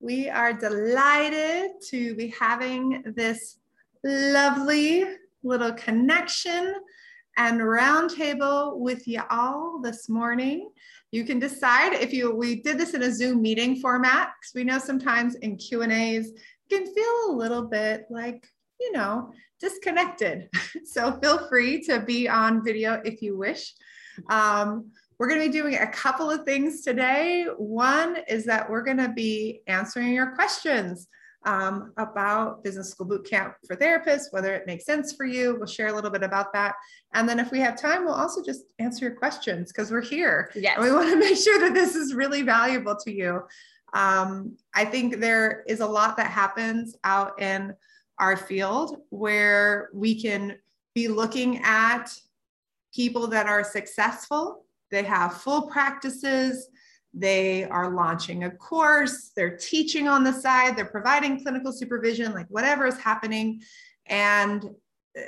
We are delighted to be having this lovely little connection and roundtable with you all this morning. You can decide if you, we did this in a Zoom meeting format, because we know sometimes in Q and A's, you can feel a little bit like, you know, disconnected. so feel free to be on video if you wish. Um, we're going to be doing a couple of things today. One is that we're going to be answering your questions um, about business school boot camp for therapists, whether it makes sense for you. We'll share a little bit about that. And then if we have time, we'll also just answer your questions because we're here. Yes. And we want to make sure that this is really valuable to you. Um, I think there is a lot that happens out in our field where we can be looking at people that are successful, they have full practices, they are launching a course, they're teaching on the side, they're providing clinical supervision, like whatever is happening. And uh,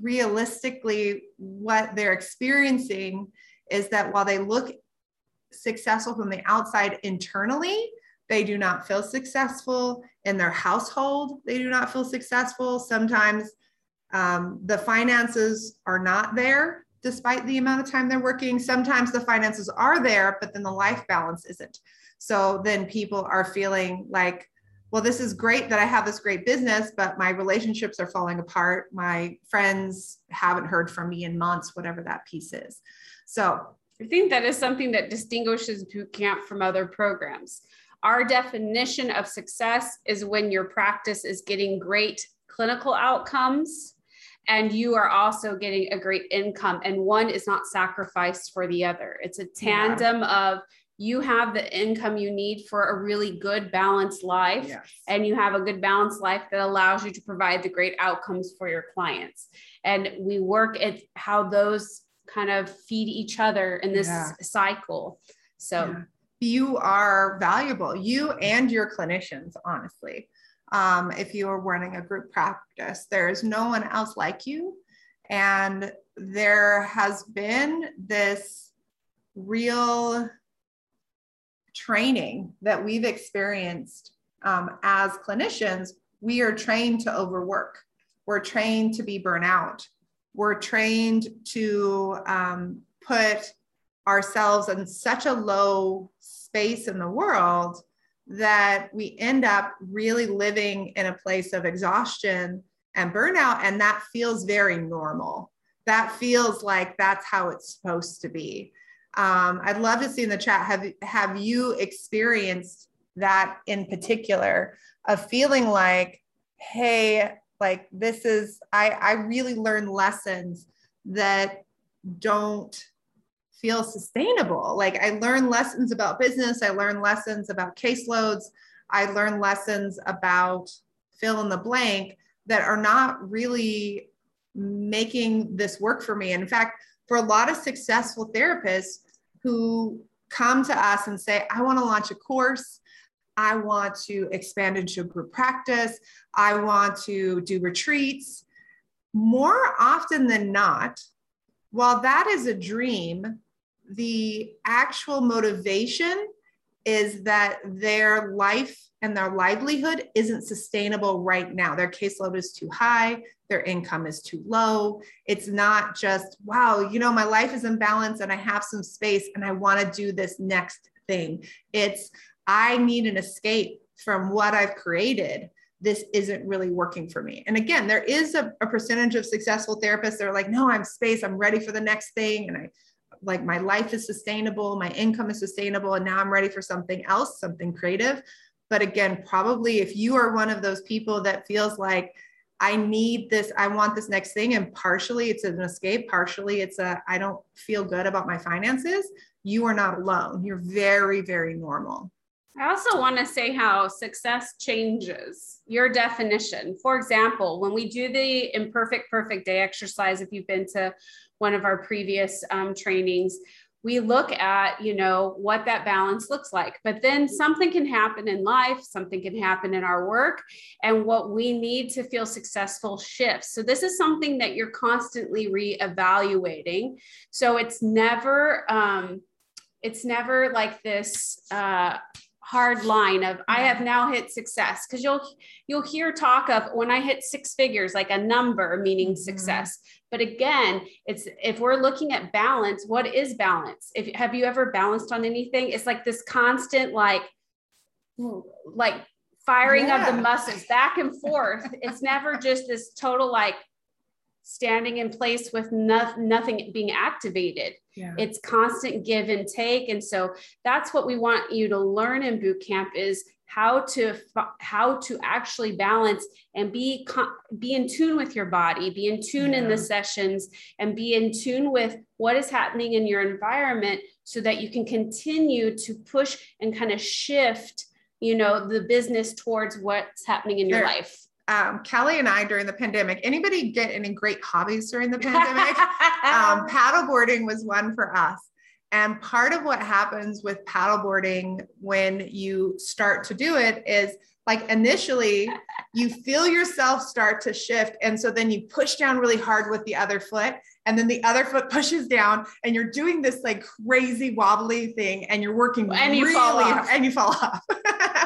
realistically, what they're experiencing is that while they look successful from the outside internally, they do not feel successful in their household. They do not feel successful. Sometimes um, the finances are not there despite the amount of time they're working. Sometimes the finances are there, but then the life balance isn't. So then people are feeling like, well, this is great that I have this great business, but my relationships are falling apart. My friends haven't heard from me in months, whatever that piece is. So I think that is something that distinguishes boot camp from other programs. Our definition of success is when your practice is getting great clinical outcomes and you are also getting a great income and one is not sacrificed for the other it's a tandem yeah. of you have the income you need for a really good balanced life yes. and you have a good balanced life that allows you to provide the great outcomes for your clients and we work at how those kind of feed each other in this yeah. cycle so yeah. you are valuable you and your clinicians honestly um, if you are running a group practice. There is no one else like you. And there has been this real training that we've experienced um, as clinicians. We are trained to overwork, we're trained to be burnout, we're trained to um, put ourselves in such a low space in the world that we end up really living in a place of exhaustion and burnout. And that feels very normal. That feels like that's how it's supposed to be. Um, I'd love to see in the chat have, have you experienced that in particular of feeling like, hey, like this is, I, I really learned lessons that don't feel sustainable. Like I learn lessons about business, I learn lessons about caseloads, I learn lessons about fill in the blank that are not really making this work for me. In fact, for a lot of successful therapists who come to us and say, I want to launch a course, I want to expand into group practice, I want to do retreats. More often than not, while that is a dream, the actual motivation is that their life and their livelihood isn't sustainable right now. Their caseload is too high, their income is too low. It's not just, wow, you know, my life is in balance and I have some space and I want to do this next thing. It's, I need an escape from what I've created. This isn't really working for me. And again, there is a, a percentage of successful therapists that are like, no, I'm space, I'm ready for the next thing. And I like my life is sustainable, my income is sustainable, and now I'm ready for something else, something creative. But again, probably if you are one of those people that feels like I need this, I want this next thing, and partially it's an escape, partially it's a I don't feel good about my finances, you are not alone. You're very, very normal. I also want to say how success changes your definition. For example, when we do the imperfect perfect day exercise, if you've been to one of our previous um, trainings, we look at you know what that balance looks like. But then something can happen in life something can happen in our work and what we need to feel successful shifts. So this is something that you're constantly reevaluating. So it's never um, it's never like this uh, hard line of I have now hit success. Because you'll you'll hear talk of when I hit six figures like a number meaning mm-hmm. success. But again it's if we're looking at balance what is balance? If have you ever balanced on anything? It's like this constant like like firing yeah. of the muscles back and forth. It's never just this total like standing in place with no, nothing being activated. Yeah. It's constant give and take. And so that's what we want you to learn in boot camp is how to how to actually balance and be be in tune with your body be in tune yeah. in the sessions and be in tune with what is happening in your environment so that you can continue to push and kind of shift you know the business towards what's happening in your life um, Kelly and I during the pandemic. Anybody get any great hobbies during the pandemic? um, paddleboarding was one for us. And part of what happens with paddleboarding when you start to do it is like initially you feel yourself start to shift. And so then you push down really hard with the other foot and then the other foot pushes down and you're doing this like crazy wobbly thing and you're working and you really fall off. and you fall off.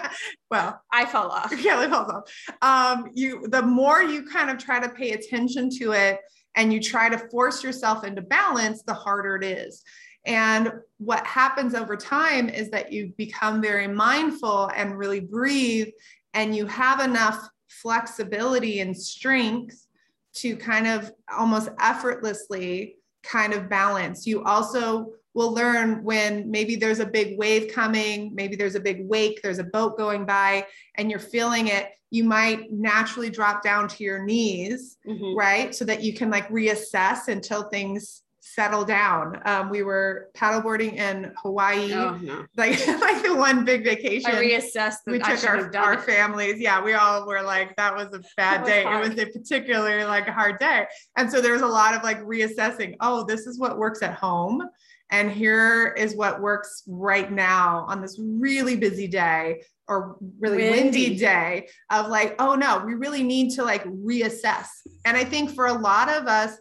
Well i fall off. Kelly falls off. Um, you the more you kind of try to pay attention to it and you try to force yourself into balance the harder it is. And what happens over time is that you become very mindful and really breathe and you have enough flexibility and strength to kind of almost effortlessly kind of balance. You also will learn when maybe there's a big wave coming, maybe there's a big wake, there's a boat going by, and you're feeling it. You might naturally drop down to your knees, mm-hmm. right? So that you can like reassess until things settle down. Um, we were paddleboarding in Hawaii, oh, no. like like the one big vacation. I reassessed. We took our, our families. Yeah, we all were like, that was a bad was day. Hard. It was a particularly like hard day, and so there was a lot of like reassessing. Oh, this is what works at home, and here is what works right now on this really busy day or really windy. windy day of like, oh no, we really need to like reassess. And I think for a lot of us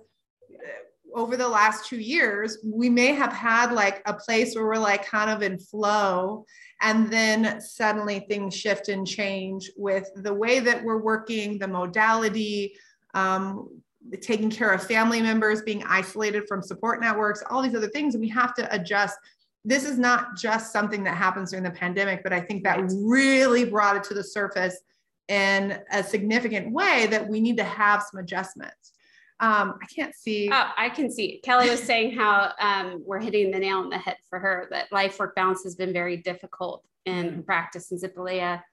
over the last two years, we may have had like a place where we're like kind of in flow. And then suddenly things shift and change with the way that we're working, the modality, um, taking care of family members, being isolated from support networks, all these other things. We have to adjust. This is not just something that happens during the pandemic, but I think that really brought it to the surface in a significant way that we need to have some adjustments. Um, I can't see. Oh, I can see. Kelly was saying how um, we're hitting the nail on the head for her that life work balance has been very difficult in mm-hmm. practice. And Zippalea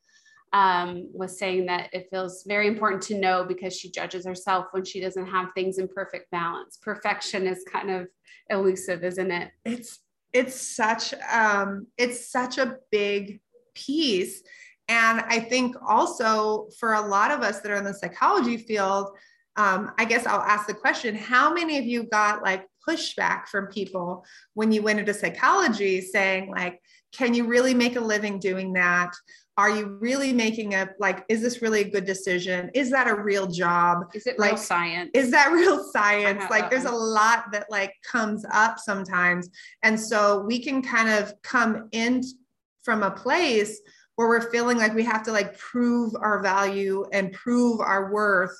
um, was saying that it feels very important to know because she judges herself when she doesn't have things in perfect balance. Perfection is kind of elusive, isn't it? It's it's such um, it's such a big piece. And I think also for a lot of us that are in the psychology field, um, I guess I'll ask the question how many of you got like pushback from people when you went into psychology saying, like, can you really make a living doing that? Are you really making a like, is this really a good decision? Is that a real job? Is it like, real science? Is that real science? Like, there's a lot that like comes up sometimes. And so we can kind of come in from a place where we're feeling like we have to like prove our value and prove our worth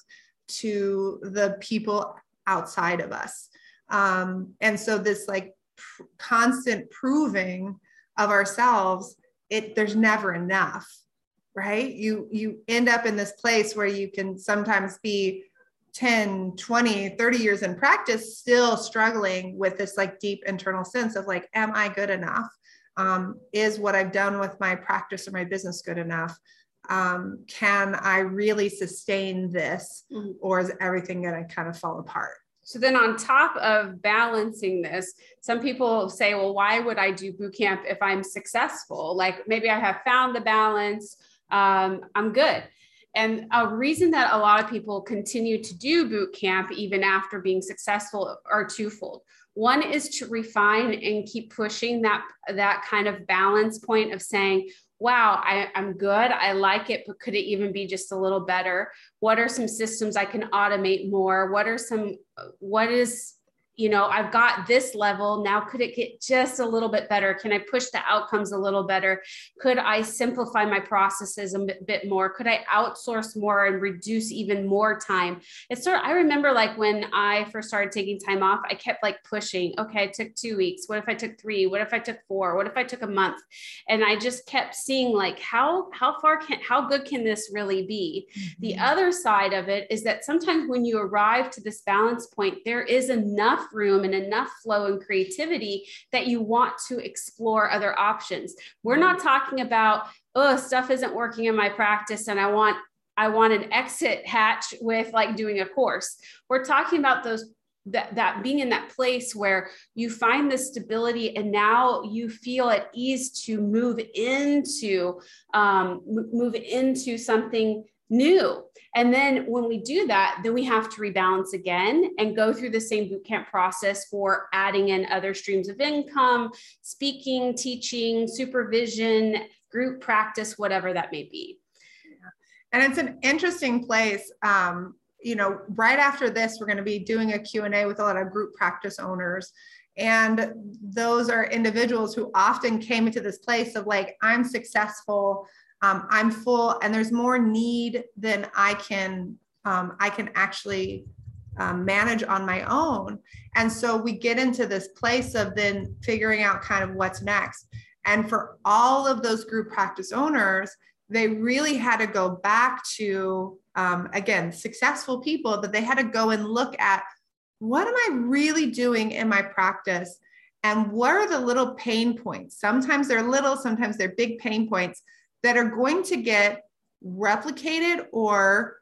to the people outside of us. Um, and so this like pr- constant proving of ourselves, it there's never enough, right? You you end up in this place where you can sometimes be 10, 20, 30 years in practice, still struggling with this like deep internal sense of like, am I good enough? Um, is what I've done with my practice or my business good enough? Um, can I really sustain this mm-hmm. or is everything going to kind of fall apart? So then on top of balancing this, some people say, well, why would I do boot camp if I'm successful? Like maybe I have found the balance, um, I'm good. And a reason that a lot of people continue to do boot camp even after being successful are twofold. One is to refine and keep pushing that that kind of balance point of saying, wow, I, am good. I like it, but could it even be just a little better? What are some systems I can automate more? What are some, uh, what is you know, I've got this level. Now, could it get just a little bit better? Can I push the outcomes a little better? Could I simplify my processes a bit more? Could I outsource more and reduce even more time? It's sort of, I remember like when I first started taking time off, I kept like pushing, okay, I took two weeks. What if I took three? What if I took four? What if I took a month? And I just kept seeing like how, how far can, how good can this really be? Mm-hmm. The other side of it is that sometimes when you arrive to this balance point, there is enough enough room and enough flow and creativity that you want to explore other options. We're not talking about, oh, stuff isn't working in my practice and I want I want an exit hatch with like doing a course. We're talking about those that that being in that place where you find the stability and now you feel at ease to move into um, move into something new and then when we do that, then we have to rebalance again and go through the same bootcamp process for adding in other streams of income, speaking, teaching, supervision, group practice, whatever that may be. And it's an interesting place. Um, you know, right after this, we're going to be doing a Q&A with a lot of group practice owners. And those are individuals who often came into this place of like, I'm successful um, I'm full and there's more need than I can um, I can actually um, manage on my own. And so we get into this place of then figuring out kind of what's next. And for all of those group practice owners, they really had to go back to, um, again, successful people that they had to go and look at what am I really doing in my practice? And what are the little pain points? Sometimes they're little, sometimes they're big pain points that are going to get replicated or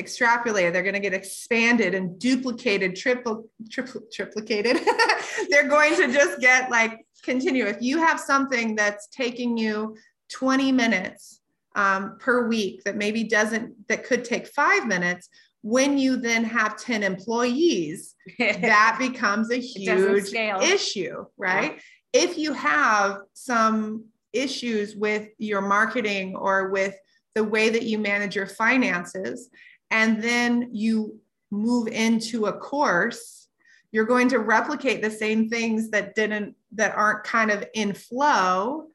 extrapolated. They're going to get expanded and duplicated, triple, triple, triplicated. They're going to just get like continue. If you have something that's taking you 20 minutes um, per week that maybe doesn't, that could take five minutes, when you then have 10 employees, that becomes a huge issue, right? Yeah. If you have some issues with your marketing or with the way that you manage your finances, and then you move into a course, you're going to replicate the same things that didn't, that aren't kind of in flow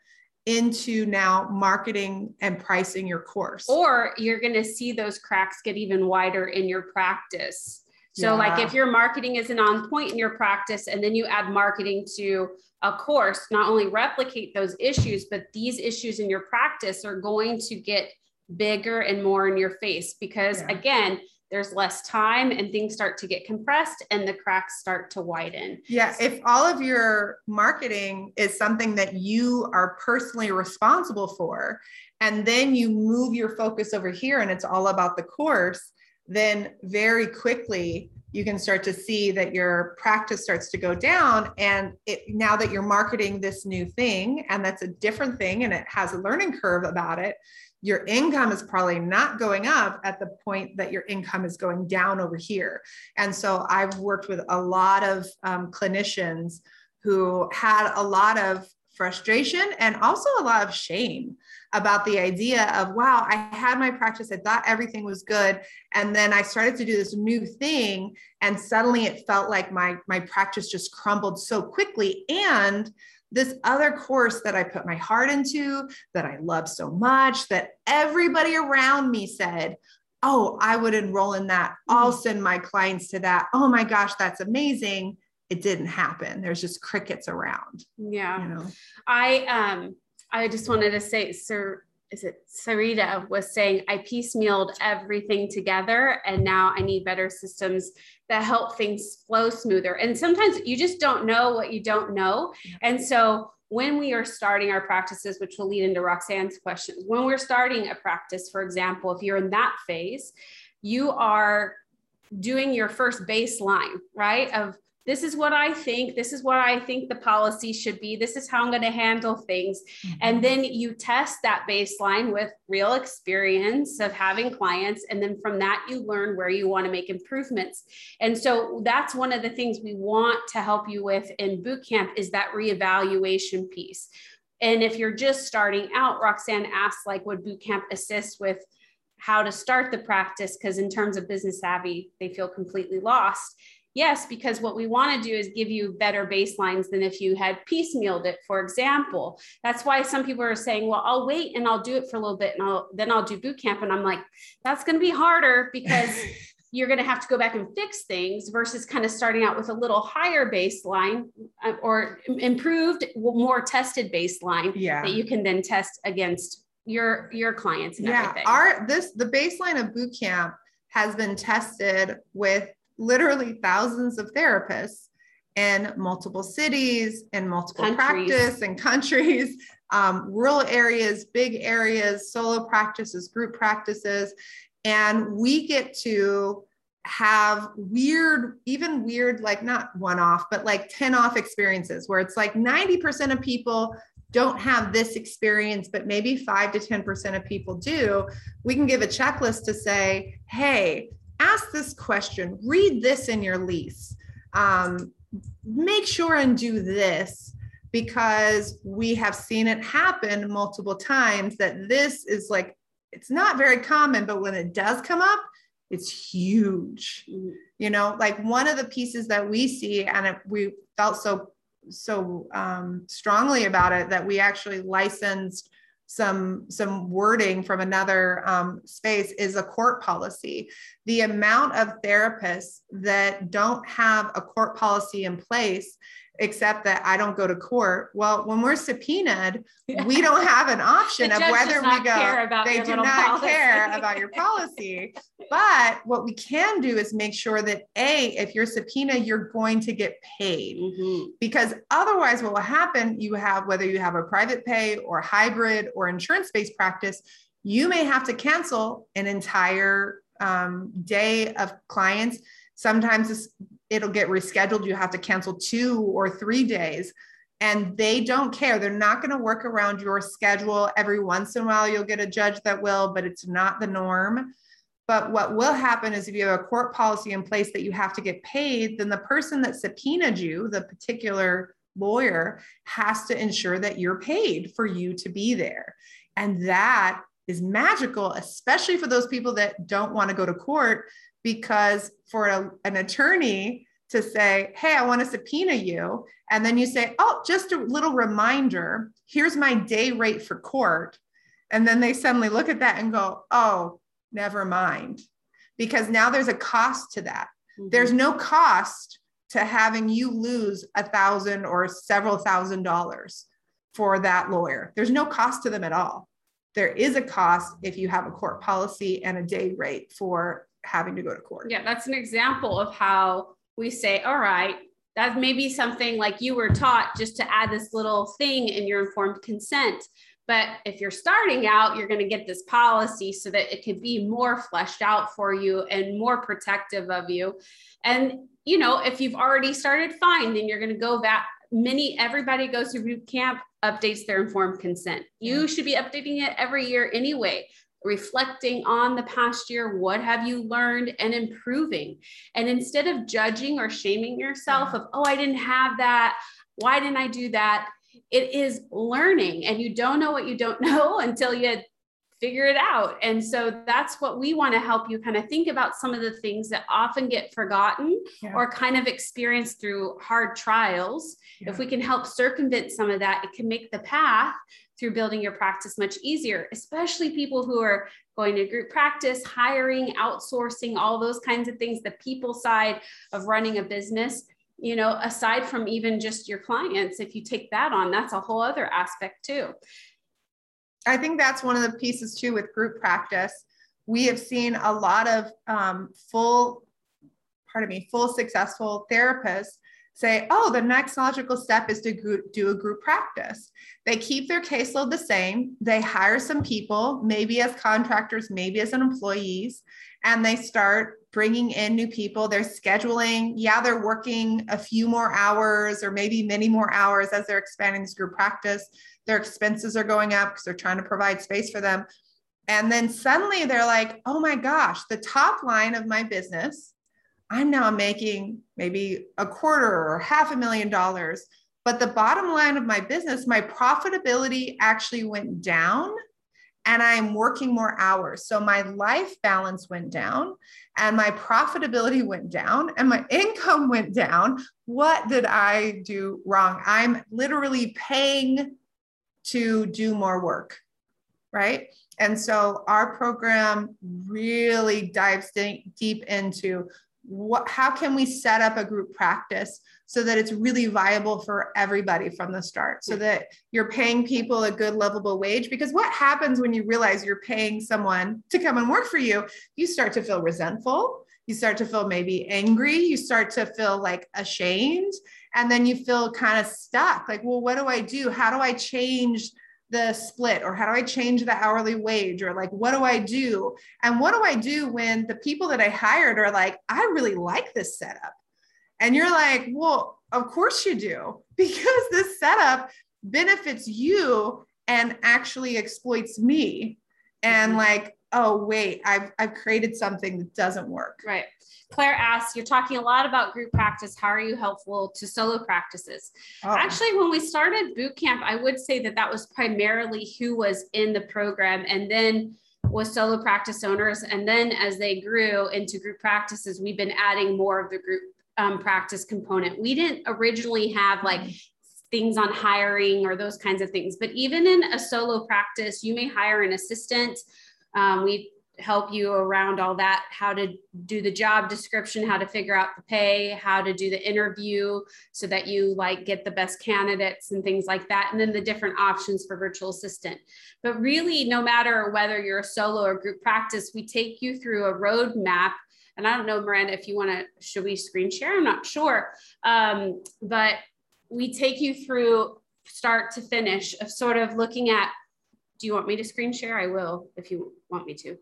into now marketing and pricing your course. Or you're going to see those cracks get even wider in your practice. So, yeah. like if your marketing isn't on point in your practice, and then you add marketing to a course, not only replicate those issues, but these issues in your practice are going to get bigger and more in your face because, yeah. again, there's less time and things start to get compressed and the cracks start to widen. Yeah. If all of your marketing is something that you are personally responsible for, and then you move your focus over here and it's all about the course, then very quickly you can start to see that your practice starts to go down. And it now that you're marketing this new thing and that's a different thing and it has a learning curve about it your income is probably not going up at the point that your income is going down over here. And so i've worked with a lot of um, clinicians who had a lot of frustration and also a lot of shame about the idea of, wow, I had my practice, I thought everything was good. And then I started to do this new thing. And suddenly it felt like my, my practice just crumbled so quickly. And this other course that I put my heart into, that I love so much, that everybody around me said, Oh, I would enroll in that. I'll mm-hmm. send my clients to that. Oh my gosh, that's amazing. It didn't happen. There's just crickets around. Yeah. You know, I um I just wanted to say, Sir, is it Sarita was saying, I piecemealed everything together and now I need better systems that help things flow smoother. And sometimes you just don't know what you don't know. And so when we are starting our practices, which will lead into Roxanne's questions, when we're starting a practice, for example, if you're in that phase, you are doing your first baseline, right? Of this is what I think. This is what I think the policy should be. This is how I'm going to handle things. Mm-hmm. And then you test that baseline with real experience of having clients. And then from that, you learn where you want to make improvements. And so that's one of the things we want to help you with in bootcamp is that reevaluation piece. And if you're just starting out, Roxanne asked, like, would bootcamp assist with how to start the practice? Because in terms of business savvy, they feel completely lost Yes, because what we want to do is give you better baselines than if you had piecemealed it, for example. That's why some people are saying, well, I'll wait and I'll do it for a little bit and I'll then I'll do boot camp. And I'm like, that's going to be harder because you're going to have to go back and fix things versus kind of starting out with a little higher baseline uh, or improved, more tested baseline yeah. that you can then test against your your clients and yeah everything. our this the baseline of boot camp has been tested with literally thousands of therapists in multiple cities and multiple countries. practice and countries um, rural areas big areas solo practices group practices and we get to have weird even weird like not one off but like 10 off experiences where it's like 90% of people don't have this experience, but maybe five to 10% of people do, we can give a checklist to say, hey, ask this question, read this in your lease, um, make sure and do this because we have seen it happen multiple times that this is like, it's not very common, but when it does come up, it's huge. You know, like one of the pieces that we see, and it, we felt so so um, strongly about it that we actually licensed some some wording from another um, space is a court policy. The amount of therapists that don't have a court policy in place except that I don't go to court. Well, when we're subpoenaed, yeah. we don't have an option of whether we go. they do not policy. care about your policy. but what we can do is make sure that A, if you're subpoenaed, you're going to get paid. Mm-hmm. Because otherwise, what will happen, you have whether you have a private pay or hybrid or insurance based practice, you may have to cancel an entire um, day of clients. Sometimes it'll get rescheduled. You have to cancel two or three days. And they don't care. They're not going to work around your schedule. Every once in a while, you'll get a judge that will, but it's not the norm. But what will happen is if you have a court policy in place that you have to get paid, then the person that subpoenaed you, the particular lawyer, has to ensure that you're paid for you to be there. And that is magical, especially for those people that don't want to go to court because for a, an attorney to say, Hey, I want to subpoena you. And then you say, Oh, just a little reminder here's my day rate for court. And then they suddenly look at that and go, Oh, never mind. Because now there's a cost to that. Mm-hmm. There's no cost to having you lose a thousand or several thousand dollars for that lawyer. There's no cost to them at all. There is a cost if you have a court policy and a day rate for having to go to court. Yeah, that's an example of how we say, all right, that may be something like you were taught just to add this little thing in your informed consent. But if you're starting out, you're going to get this policy so that it can be more fleshed out for you and more protective of you. And, you know, if you've already started fine, then you're going to go back. Many, everybody goes to boot camp, updates their informed consent. You should be updating it every year anyway reflecting on the past year what have you learned and improving? And instead of judging or shaming yourself of oh i didn't have that. Why didn't i do that? It is learning and you don't know what you don't know until you figure it out. And so that's what we want to help you kind of think about some of the things that often get forgotten yeah. or kind of experienced through hard trials. Yeah. if we can help circumvent some of that it can make the path through building your practice much easier, especially people who are going to group practice, hiring, outsourcing, all those kinds of things, the people side of running a business. You know, aside from even just your clients, if you take that on, that's a whole other aspect too. I think that's one of the pieces too with group practice. We have seen a lot of um, full, pardon me, full successful therapists say, oh, the next logical step is to do a group practice. They keep their caseload the same. They hire some people, maybe as contractors, maybe as an employees, and they start bringing in new people. They're scheduling. Yeah, they're working a few more hours or maybe many more hours as they're expanding this group practice. Their expenses are going up because they're trying to provide space for them. And then suddenly they're like, oh my gosh, the top line of my business I'm now making maybe a quarter or half a million dollars. But the bottom line of my business, my profitability actually went down and I'm working more hours. So my life balance went down and my profitability went down and my income went down. What did I do wrong? I'm literally paying to do more work, right? And so our program really dives deep into what how can we set up a group practice so that it's really viable for everybody from the start? So that you're paying people a good livable wage because what happens when you realize you're paying someone to come and work for you you start to feel resentful. You start to feel maybe angry. You start to feel like ashamed. And then you feel kind of stuck like well what do i do? How do i change the split or how do I change the hourly wage or like what do I do? And what do I do when the people that I hired are like, I really like this setup. And you're like, well, of course you do, because this setup benefits you and actually exploits me. And mm-hmm. like, oh, wait, I've, I've created something that doesn't work. Right. Claire asks, you're talking a lot about group practice. How are you helpful to solo practices? Oh. Actually, when we started boot camp, I would say that that was primarily who was in the program and then was solo practice owners. And then as they grew into group practices, we've been adding more of the group um, practice component. We didn't originally have like things on hiring or those kinds of things, but even in a solo practice, you may hire an assistant. Um, we help you around all that how to do the job description how to figure out the pay how to do the interview so that you like get the best candidates and things like that and then the different options for virtual assistant. But really no matter whether you're a solo or group practice we take you through a roadmap. And i don't know miranda if you want to should we screen share? I'm not sure. Um, but we take you through start to finish of sort of looking at do you want me to screen share? I will if you want me to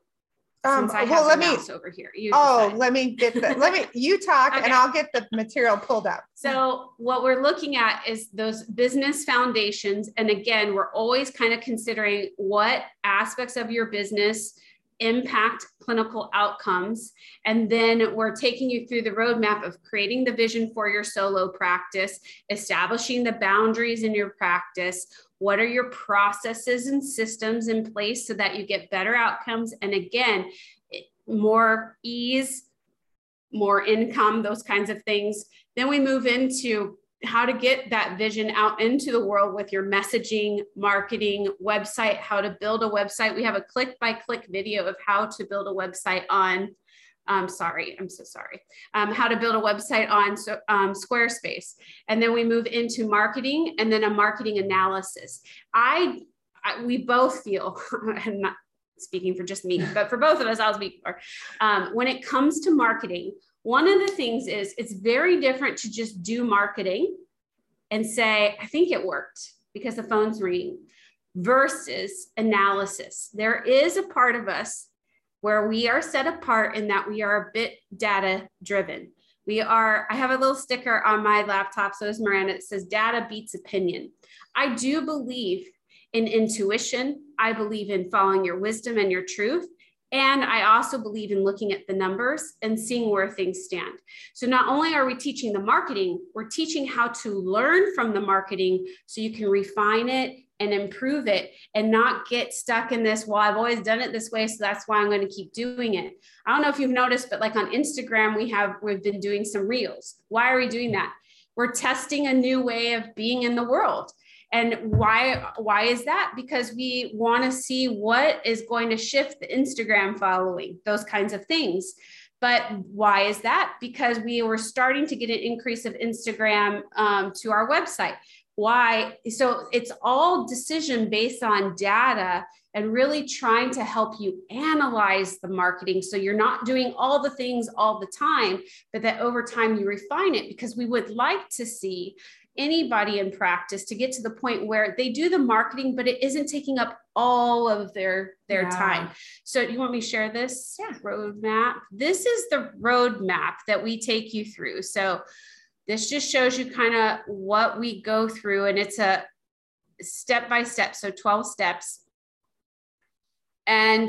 um, well, let me over here. You oh, decide. let me get the, let me, you talk okay. and I'll get the material pulled up. So what we're looking at is those business foundations. And again, we're always kind of considering what aspects of your business impact clinical outcomes. And then we're taking you through the roadmap of creating the vision for your solo practice, establishing the boundaries in your practice, what are your processes and systems in place so that you get better outcomes? And again, more ease, more income, those kinds of things. Then we move into how to get that vision out into the world with your messaging, marketing, website, how to build a website. We have a click by click video of how to build a website on um, sorry, I'm so sorry, um, how to build a website on um, Squarespace. And then we move into marketing and then a marketing analysis. I, I we both feel, I'm not speaking for just me, but for both of us, I'll speak for, um, when it comes to marketing, one of the things is it's very different to just do marketing and say, I think it worked because the phone's ringing versus analysis. There is a part of us where we are set apart in that we are a bit data driven. We are, I have a little sticker on my laptop, so does Miranda, it says data beats opinion. I do believe in intuition. I believe in following your wisdom and your truth. And I also believe in looking at the numbers and seeing where things stand. So not only are we teaching the marketing, we're teaching how to learn from the marketing so you can refine it and improve it and not get stuck in this well i've always done it this way so that's why i'm going to keep doing it. I don't know if you've noticed but like on instagram we have we've been doing some reels. Why are we doing that? We're testing a new way of being in the world. And why why is that? Because we want to see what is going to shift the instagram following those kinds of things. But why is that? Because we were starting to get an increase of instagram um, to our website why so it's all decision based on data and really trying to help you analyze the marketing so you're not doing all the things all the time but that over time you refine it because we would like to see anybody in practice to get to the point where they do the marketing but it isn't taking up all of their their yeah. time so do you want me to share this yeah. roadmap this is the roadmap that we take you through so this just shows you kind of what we go through and it's a step by step. So 12 steps. And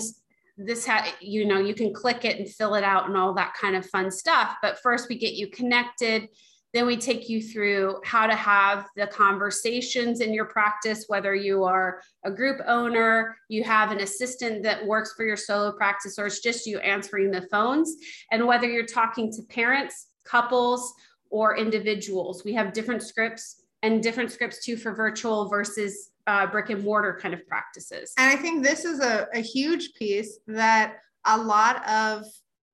this ha you know, you can click it and fill it out and all that kind of fun stuff. But first we get you connected. Then we take you through how to have the conversations in your practice, whether you are a group owner, you have an assistant that works for your solo practice, or it's just you answering the phones, and whether you're talking to parents, couples, or individuals. We have different scripts and different scripts too for virtual versus uh, brick and mortar kind of practices. And I think this is a, a huge piece that a lot of,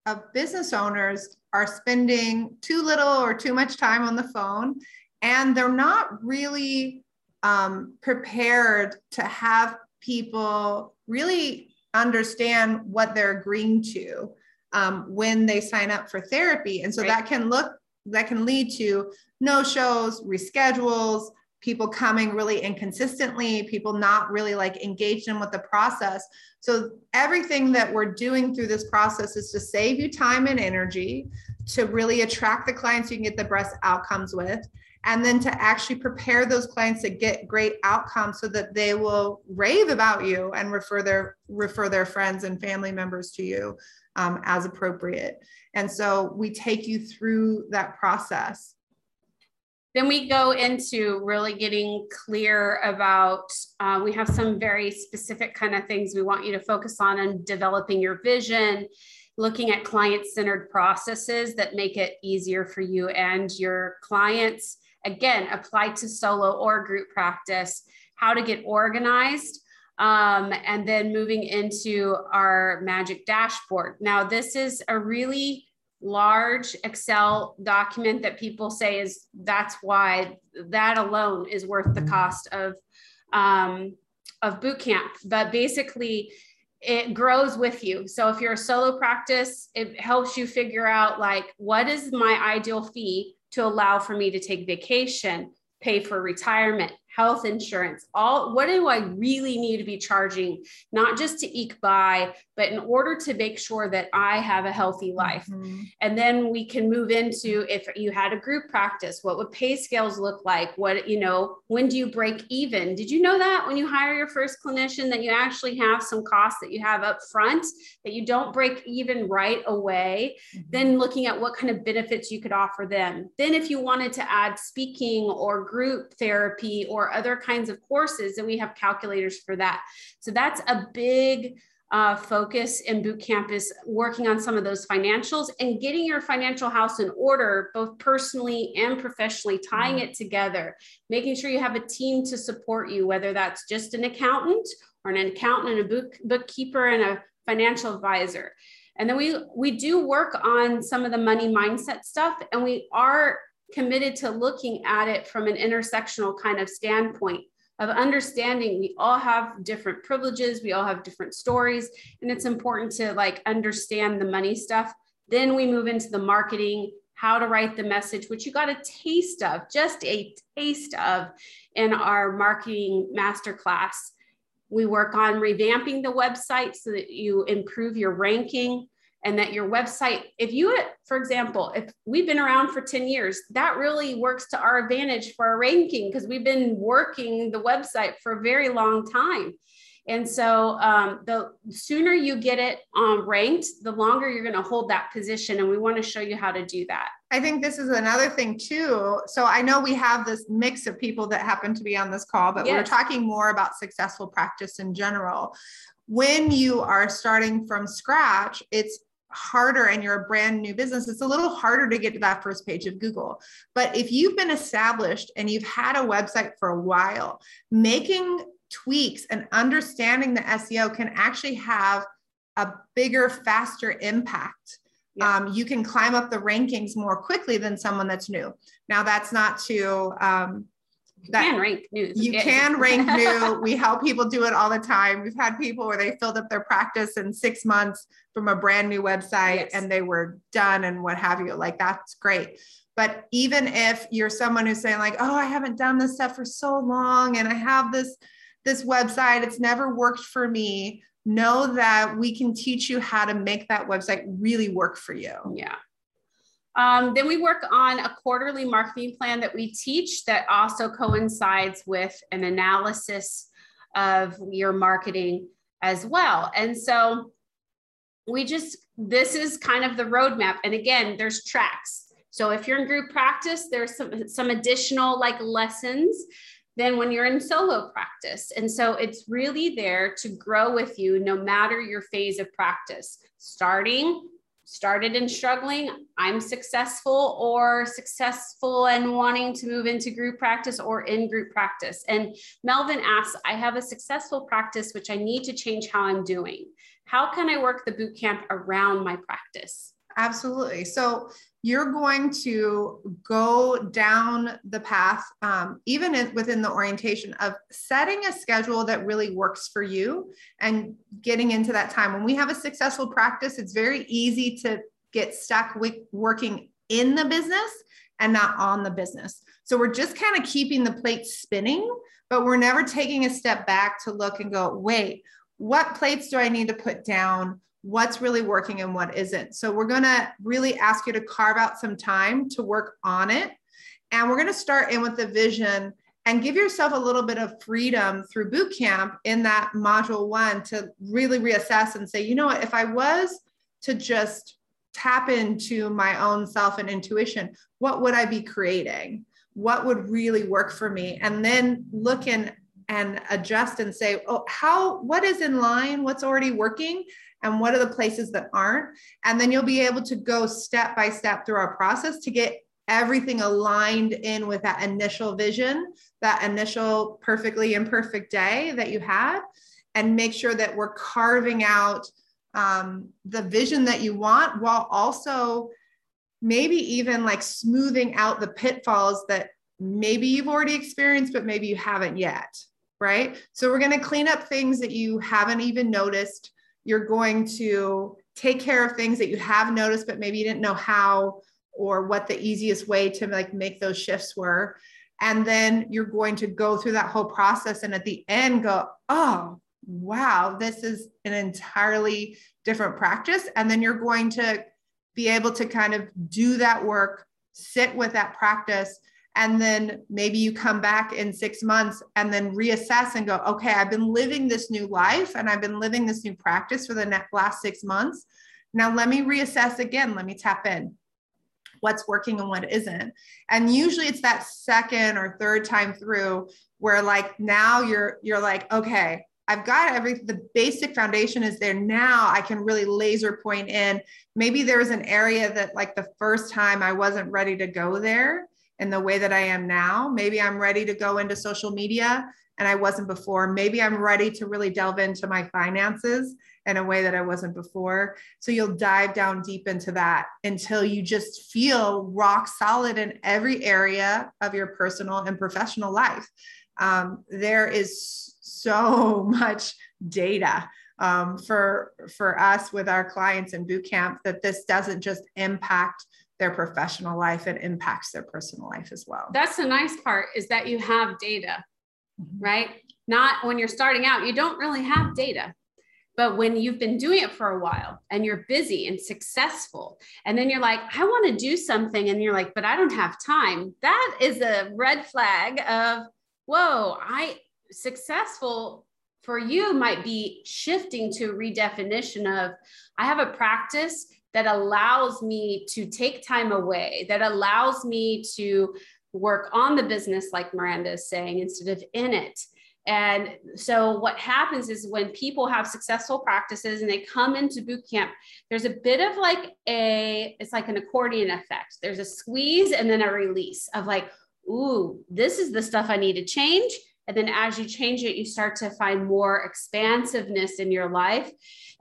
of business owners are spending too little or too much time on the phone, and they're not really um, prepared to have people really understand what they're agreeing to um, when they sign up for therapy. And so right. that can look that can lead to no shows, reschedules, people coming really inconsistently, people not really like engaged in with the process. So everything that we're doing through this process is to save you time and energy, to really attract the clients you can get the best outcomes with, and then to actually prepare those clients to get great outcomes so that they will rave about you and refer their refer their friends and family members to you um, as appropriate. And so we take you through that process. Then we go into really getting clear about, uh, we have some very specific kind of things we want you to focus on and developing your vision, looking at client centered processes that make it easier for you and your clients. Again, apply to solo or group practice, how to get organized um, and then moving into our magic dashboard. Now, this is a really large Excel document that people say is that's why that alone is worth the cost of um, of boot camp. But basically, it grows with you. So if you're a solo practice, it helps you figure out like what is my ideal fee to allow for me to take vacation, pay for retirement, health insurance, all what do I really need to be charging, not just to eke by, but in order to make sure that I have a healthy life. Mm-hmm. And then we can move into if you had a group practice, what would pay scales look like? What, you know, when do you break even? Did you know that when you hire your first clinician that you actually have some costs that you have up front that you don't break even right away? Mm-hmm. Then looking at what kind of benefits you could offer them. Then if you wanted to add speaking or group therapy or other kinds of courses, and we have calculators for that. So that's a big uh, focus in boot camp is working on some of those financials and getting your financial house in order, both personally and professionally, tying mm-hmm. it together, making sure you have a team to support you, whether that's just an accountant or an accountant and a book, bookkeeper and a financial advisor. And then we we do work on some of the money mindset stuff, and we are committed to looking at it from an intersectional kind of standpoint of understanding. We all have different privileges. We all have different stories. And it's important to like understand the money stuff. Then we move into the marketing how to write the message which you got a taste of just a taste of in our marketing masterclass. We work on revamping the website so that you improve your ranking and that your website if you for example if we've been around for 10 years that really works to our advantage for our ranking because we've been working the website for a very long time. And so um, the sooner you get it um, ranked the longer you're going to hold that position and we want to show you how to do that. I think this is another thing too. So i know we have this mix of people that happen to be on this call but yes. we're talking more about successful practice in general. When you are starting from scratch, it's harder and you're a brand new business, it's a little harder to get to that first page of Google. But if you've been established and you've had a website for a while, making tweaks and understanding the SEO can actually have a bigger, faster impact. Yeah. Um, you can climb up the rankings more quickly than someone that's new. Now, that's not to um, that you can rank new. You can rank new. We help people do it all the time. We've had people where they filled up their practice in six months from a brand new website yes. and they were done and what have you. Like that's great. But even if you're someone who's saying like, oh, I haven't done this stuff for so long and I have this this website, it's never worked for me. Know that we can teach you how to make that website really work for you. Yeah. Um, then we work on a quarterly marketing plan that we teach that also coincides with an analysis of your marketing as well. And so we just, this is kind of the roadmap. And again, there's tracks. So if you're in group practice, there's some, some additional like lessons than when you're in solo practice. And so it's really there to grow with you no matter your phase of practice, starting started in struggling, I'm successful or successful and wanting to move into group practice or in group practice. And Melvin asks, I have a successful practice, which I need to change how I'm doing. How can I work the boot camp around my practice? Absolutely. So you're going to go down the path, um, even in, within the orientation of setting a schedule that really works for you and getting into that time. When we have a successful practice, it's very easy to get stuck with working in the business and not on the business. So we're just kind of keeping the plate spinning, but we're never taking a step back to look and go, wait, what plates do I need to put down? What's really working and what isn't. So we're going to really ask you to carve out some time to work on it. And we're going to start in with the vision and give yourself a little bit of freedom through boot camp in that module one to really reassess and say, you know what, if I was to just tap into my own self and intuition, what would I be creating? What would really work for me? And then look in and adjust and say, oh, how, what is in line? What's already working? And what are the places that aren't. And then you'll be able to go step by step through our process to get everything aligned in with that initial vision, that initial perfectly imperfect day that you had, and make sure that we're carving out um, the vision that you want while also maybe even like smoothing out the pitfalls that maybe you've already experienced, but maybe you haven't yet. Right. So we're going to clean up things that you haven't even noticed you're going to take care of things that you have noticed but maybe you didn't know how or what the easiest way to like make those shifts were. And then you're going to go through that whole process and at the end go oh wow this is an entirely different practice. And then you're going to be able to kind of do that work sit with that practice and then maybe you come back in six months and then reassess and go okay i've been living this new life and i've been living this new practice for the last six months. Now let me reassess again. Let me tap in. What's working and what isn't? And usually it's that second or third time through where like now you're you're like okay I've got every the basic foundation is there. Now. I can really laser point in. Maybe there was an area that like the first time I wasn't ready to go there in the way that I am now. Maybe I'm ready to go into social media and I wasn't before. Maybe I'm ready to really delve into my finances in a way that I wasn't before. So you'll dive down deep into that until you just feel rock solid in every area of your personal and professional life. Um, there is so much data um, for for us with our clients in boot camp that this doesn't just impact their professional life it impacts their personal life as well. That's the nice part is that you have data mm-hmm. right? Not when you're starting out you don't really have data. But when you've been doing it for a while and you're busy and successful and then you're like i want to do something and you're like but i don't have time that is a red flag of whoa i successful for you might be shifting to a redefinition of i have a practice that allows me to take time away, that allows me to work on the business, like Miranda is saying, instead of in it. And so what happens is when people have successful practices and they come into boot camp, there's a bit of like a, it's like an accordion effect. There's a squeeze and then a release of like, ooh, this is the stuff I need to change. And then as you change it, you start to find more expansiveness in your life.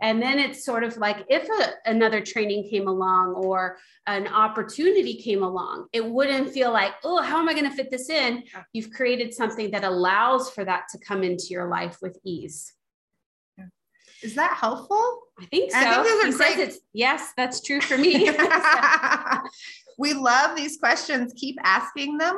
And then it's sort of like if a, another training came along or an opportunity came along, it wouldn't feel like, oh, how am I going to fit this in? You've created something that allows for that to come into your life with ease. Is that helpful? I think so. I think he great... says it's yes, that's true for me. we love these questions. Keep asking them.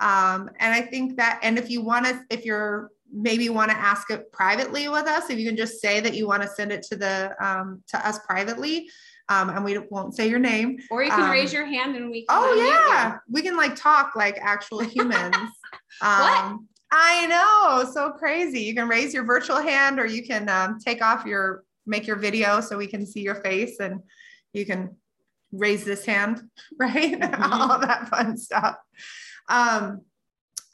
Um, and I think that, and if you want to, if you're maybe want to ask it privately with us if you can just say that you want to send it to the um, to us privately um, and we won't say your name. Or you can um, raise your hand and we Can oh yeah. We can like talk like actual humans. Um, i know. So crazy. You can raise your virtual hand or you can um, take off your make your video so we can see your face and you can raise this hand, right? Mm-hmm. All that fun stuff. Um,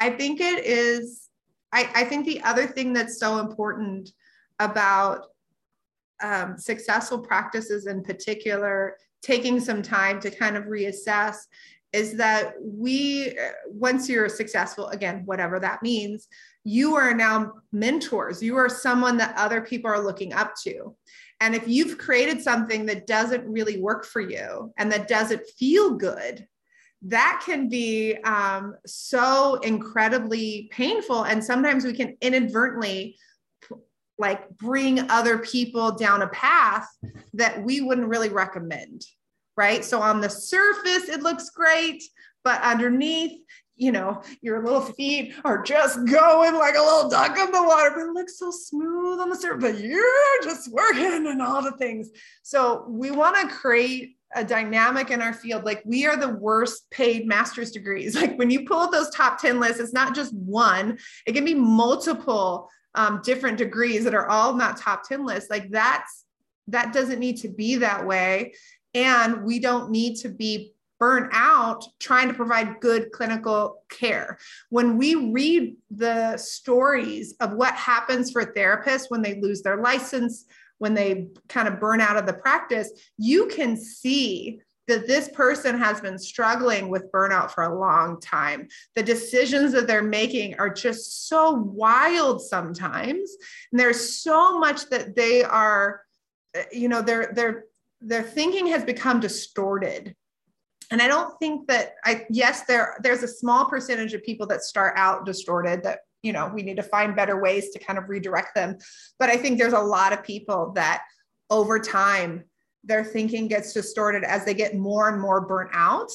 I think it is, I, I think the other thing that's so important about um, successful practices in particular, taking some time to kind of reassess is that we, once you're successful, again, whatever that means, you are now mentors. You are someone that other people are looking up to. And if you've created something that doesn't really work for you and that doesn't feel good, that can be um, so incredibly painful. And sometimes we can inadvertently like bring other people down a path that we wouldn't really recommend. Right. So on the surface, it looks great, but underneath, you know, your little feet are just going like a little duck in the water, but it looks so smooth on the surface, but you're just working and all the things. So we want to create a dynamic in our field. Like we are the worst paid master's degrees. Like when you pull those top 10 lists, it's not just one, it can be multiple um, different degrees that are all not top 10 lists. Like that's, that doesn't need to be that way. And we don't need to be burn out trying to provide good clinical care. When we read the stories of what happens for therapists when they lose their license, when they kind of burn out of the practice, you can see that this person has been struggling with burnout for a long time. The decisions that they're making are just so wild sometimes. And there's so much that they are, eh, you know, their their their thinking has become distorted and i don't think that i yes there there's a small percentage of people that start out distorted that you know we need to find better ways to kind of redirect them. But i think there's a lot of people that over time their thinking gets distorted as they get more and more burnt out.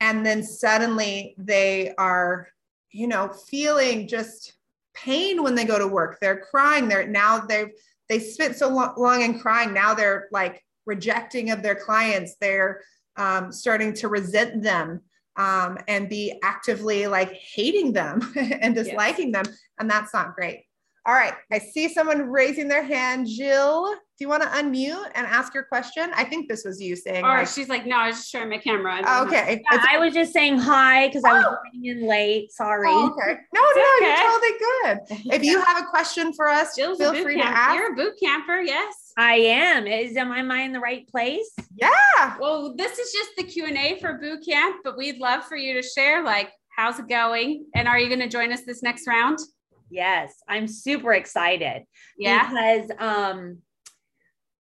And then suddenly they are you know feeling just pain when they go to work. They're crying. They're now they've they spent so long in crying. Now they're like rejecting of their clients. They're um, starting to resent them um, and be actively like hating them and disliking yes. them. And that's not great. All right. I see someone raising their hand. Jill, do you want to unmute and ask your question? I think this was you saying. Or like, she's like, no, I was just showing my camera. Okay. Yeah, I was just saying hi because oh. I was oh. running in late. Sorry. Oh, okay. No, it's no, okay. you're totally good. If you have a question for us, Jill's feel free camp. to ask. You're a boot camper. Yes. I am. Is am I in the right place? Yeah. Well, this is just the Q and A for boot camp, but we'd love for you to share like how's it going, and are you going to join us this next round? Yes, I'm super excited. Yeah, because um,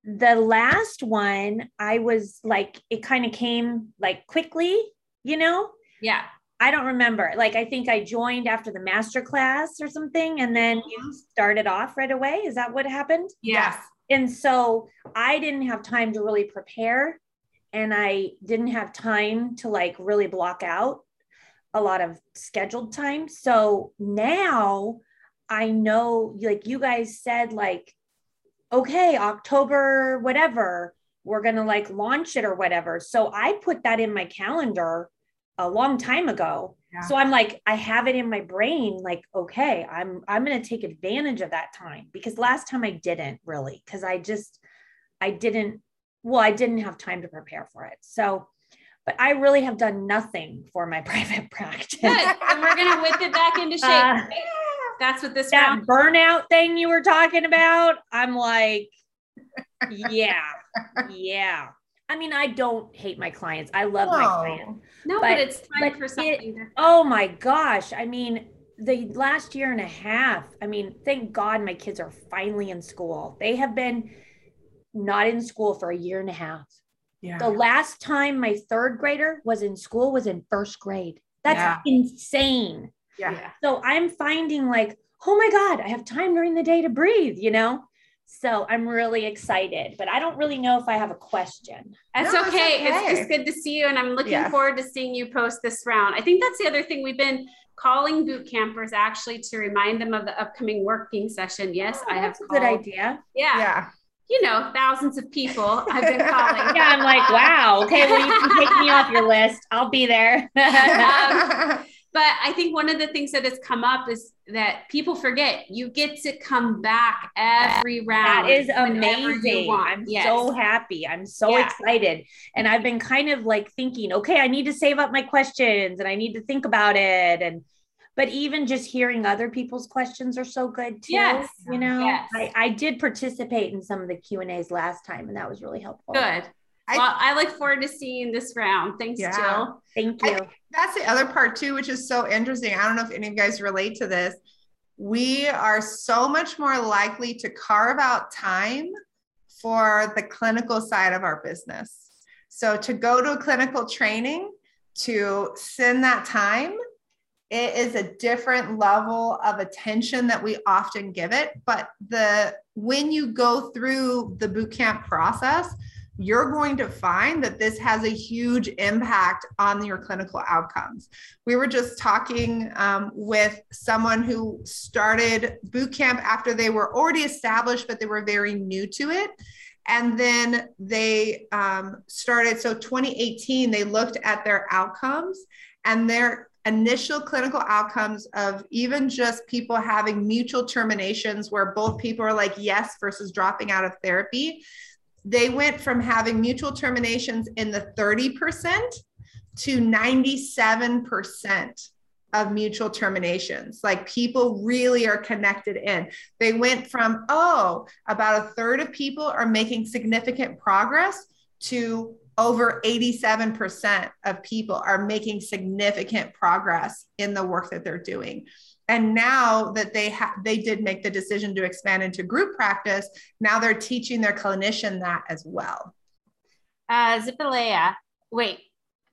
the last one I was like, it kind of came like quickly, you know. Yeah. I don't remember. Like, I think I joined after the master class or something, and then you mm-hmm. started off right away. Is that what happened? Yes. And so I didn't have time to really prepare and I didn't have time to like really block out a lot of scheduled time. So now I know, like you guys said, like, okay, October, whatever, we're going to like launch it or whatever. So I put that in my calendar a long time ago so I'm like, I have it in my brain, like, okay, I'm I'm gonna take advantage of that time because last time I didn't really, because I just I didn't, well, I didn't have time to prepare for it. So but I really have done nothing for my private practice. Good. And we're gonna whip it back into shape. Uh, That's what this that round- burnout thing you were talking about. I'm like, yeah, yeah. I mean, I don't hate my clients. I love no. my clients. No, but, but it's time but for something. It, oh my gosh. I mean, the last year and a half, I mean, thank God my kids are finally in school. They have been not in school for a year and a half. Yeah. The last time my third grader was in school was in first grade. That's yeah. insane. Yeah. So I'm finding like, oh my God, I have time during the day to breathe, you know? So I'm really excited, but I don't really know if I have a question. That's no, okay. okay. It's just good to see you. And I'm looking yeah. forward to seeing you post this round. I think that's the other thing we've been calling boot campers actually to remind them of the upcoming working session. Yes, oh, I have a good idea. Yeah. Yeah. You know, thousands of people I've been calling. yeah, I'm like, wow. Okay, well, you can take me off your list. I'll be there. um, but I think one of the things that has come up is that people forget you get to come back every round. That is amazing. I'm yes. so happy. I'm so yeah. excited. And I've been kind of like thinking, okay, I need to save up my questions and I need to think about it. And but even just hearing other people's questions are so good too. Yes. You know, yes. I, I did participate in some of the Q and A's last time and that was really helpful. Good. I, well, I look forward to seeing this round. Thanks, yeah. Jill. Thank you. That's the other part too, which is so interesting. I don't know if any of you guys relate to this. We are so much more likely to carve out time for the clinical side of our business. So to go to a clinical training, to send that time, it is a different level of attention that we often give it. But the when you go through the boot camp process, you're going to find that this has a huge impact on your clinical outcomes. We were just talking um, with someone who started boot camp after they were already established, but they were very new to it. And then they um, started, so 2018, they looked at their outcomes and their initial clinical outcomes of even just people having mutual terminations where both people are like yes versus dropping out of therapy they went from having mutual terminations in the 30% to 97% of mutual terminations. Like people really are connected in. They went from, oh, about a third of people are making significant progress to over 87% of people are making significant progress in the work that they're doing and now that they have they did make the decision to expand into group practice now they're teaching their clinician that as well uh Zipalea. wait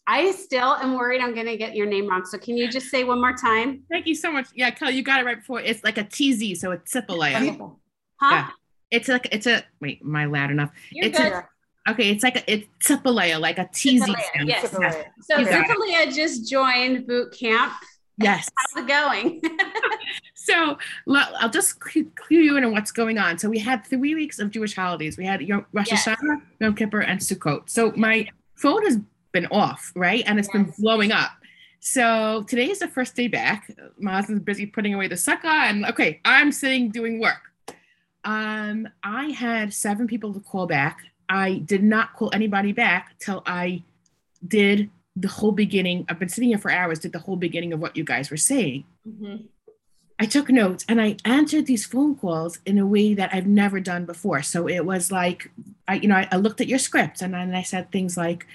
I still am worried I'm going to get your name wrong. So can you just say one more time? Thank you so much. Yeah, Kelly, you got it right before. It's like a TZ, so it's Zipalea. Huh? Yeah. It's like it's a wait, am I loud enough? You're it's good. A, okay, it's like a it's Zipalea, like a TZ. Yes. So Zipalea just joined boot camp. Yes. How's it going? so I'll just clue you in on what's going on. So we had three weeks of Jewish holidays. We had Rosh yes. Hashanah, Yom Kippur, and Sukkot. So my phone has been off, right? And it's yes. been blowing up. So today is the first day back. My husband's busy putting away the sukkah, and okay, I'm sitting doing work. Um, I had seven people to call back. I did not call anybody back till I did the whole beginning. I've been sitting here for hours, did the whole beginning of what you guys were saying. Mm-hmm. I took notes and I answered these phone calls in a way that I've never done before. So it was like, I, you know, I, I looked at your scripts and then I said things like,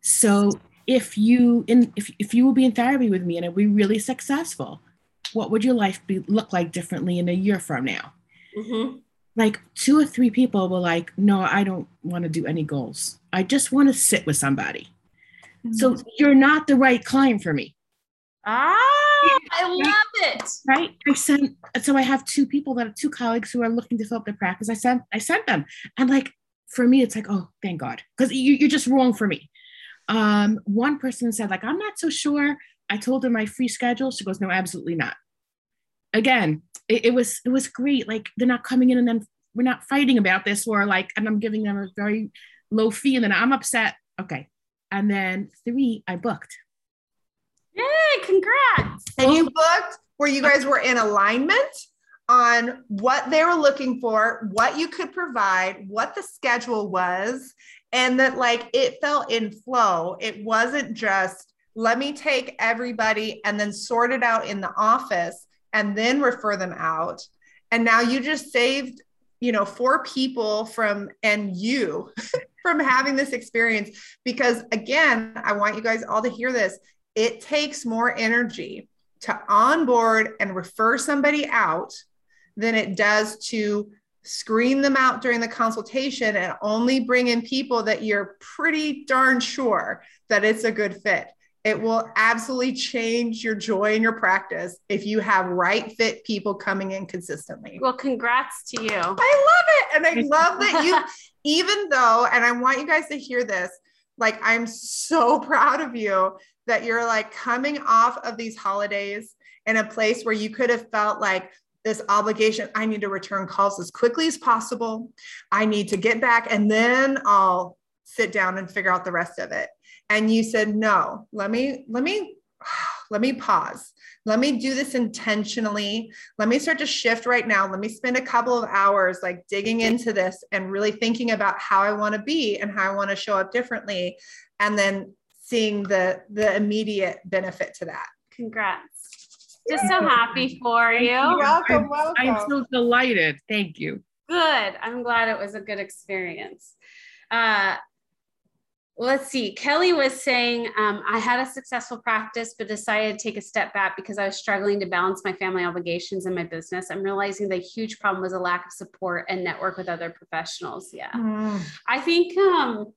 so if you in if, if you will be in therapy with me and it be really successful, what would your life be look like differently in a year from now? Mm-hmm. Like two or three people were like, no, I don't want to do any goals. I just want to sit with somebody. So you're not the right client for me. Ah, I love it. Right. I sent so I have two people that are two colleagues who are looking to fill up their practice. I sent I sent them. And like for me, it's like, oh, thank God. Because you, you're just wrong for me. Um, one person said, like, I'm not so sure. I told her my free schedule. She goes, no, absolutely not. Again, it, it was it was great. Like they're not coming in and then we're not fighting about this, or like, and I'm giving them a very low fee, and then I'm upset. Okay, and then three, I booked. Yay, congrats. And you booked where you guys were in alignment on what they were looking for, what you could provide, what the schedule was, and that like it felt in flow. It wasn't just let me take everybody and then sort it out in the office and then refer them out. And now you just saved, you know, four people from and you from having this experience because again, I want you guys all to hear this. It takes more energy to onboard and refer somebody out than it does to screen them out during the consultation and only bring in people that you're pretty darn sure that it's a good fit. It will absolutely change your joy in your practice if you have right fit people coming in consistently. Well, congrats to you. I love it. And I love that you, even though, and I want you guys to hear this, like I'm so proud of you that you're like coming off of these holidays in a place where you could have felt like, this obligation. I need to return calls as quickly as possible. I need to get back and then I'll sit down and figure out the rest of it and you said no let me let me let me pause. Let me do this intentionally. Let me start to shift right now. Let me spend a couple of hours like digging into this and really thinking about how I want to be and how I want to show up differently. And then seeing the the immediate benefit to that. Congrats. Just so happy for you. You're welcome, I'm, welcome. I'm so delighted. Thank you. Good. I'm glad it was a good experience. Uh, let's see. Kelly was saying, um, I had a successful practice, but decided to take a step back because I was struggling to balance my family obligations and my business. I'm realizing the huge problem was a lack of support and network with other professionals. Yeah. Mm. I think um,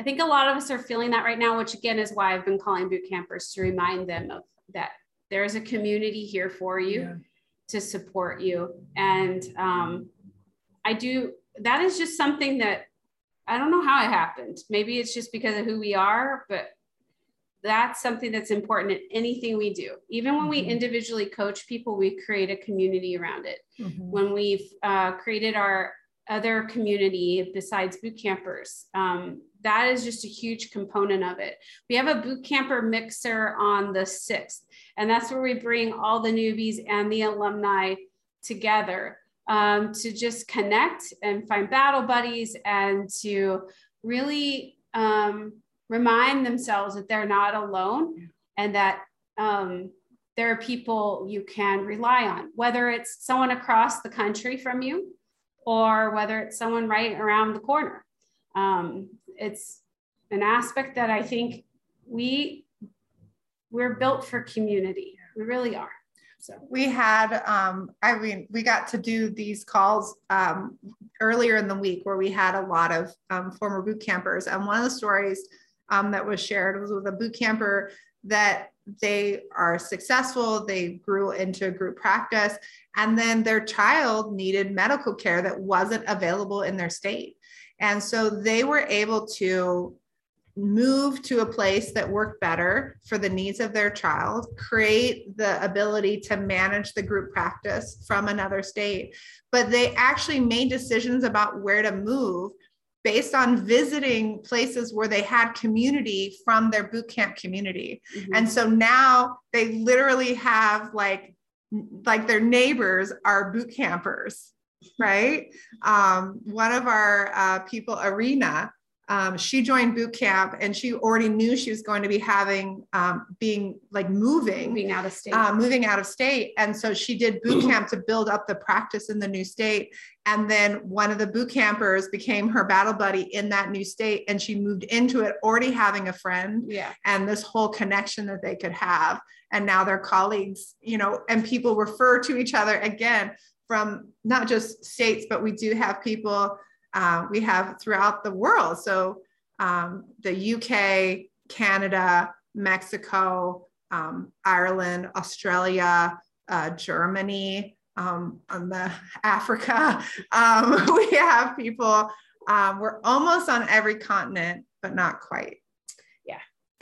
I think a lot of us are feeling that right now, which again is why I've been calling boot campers to remind them of that there's a community here for you Yeah. to support you. And um, I do, that is just something that I don't know how it happened. Maybe it's just because of who we are, but that's something that's important in anything we do. Even when we Mhm. individually coach people, we create a community around it Mhm. when we've uh, created our other community besides boot campers. Um, that is just a huge component of it. We have a boot camper mixer on the 6th, and that's where we bring all the newbies and the alumni together um, to just connect and find battle buddies and to really um, remind themselves that they're not alone and that um, there are people you can rely on, whether it's someone across the country from you or whether it's someone right around the corner. Um, it's an aspect that I think we we're built for community. We really are. So we had um i mean we got to do these calls um earlier in the week where we had a lot of um, former boot campers. And one of the stories um, that was shared was with a boot camper that they are successful they grew into group practice and then their child needed medical care that wasn't available in their state. And so they were able to move to a place that worked better for the needs of their child, create the ability to manage the group practice from another state. But they actually made decisions about where to move based on visiting places where they had community from their boot camp community. And so now they literally have like like their neighbors are boot campers, right? Um, one of our uh, people, Arena, um, she joined boot camp and she already knew she was going to be having um, being like moving moving out of state. uh, moving out of state and so she did boot camp to build up the practice in the new state and then one of the boot campers became her battle buddy in that new state and she moved into it already having a friend yeah. and this whole connection that they could have and now they're colleagues you know and people refer to each other again from not just states but we do have people uh, we have throughout the world. So um, the uk canada mexico um, ireland australia uh, germany um, on the africa um, we have people um, we're almost on every continent but not quite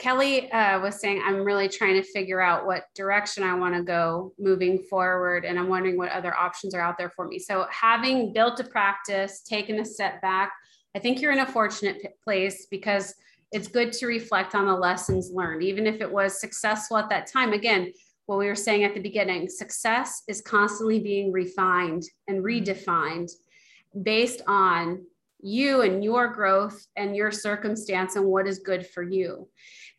Kelly uh, was saying, I'm really trying to figure out what direction I want to go moving forward. And I'm wondering what other options are out there for me. So, having built a practice, taken a step back, I think you're in a fortunate place because it's good to reflect on the lessons learned, even if it was successful at that time. Again, what we were saying at the beginning success is constantly being refined and redefined based on you and your growth and your circumstance and what is good for you.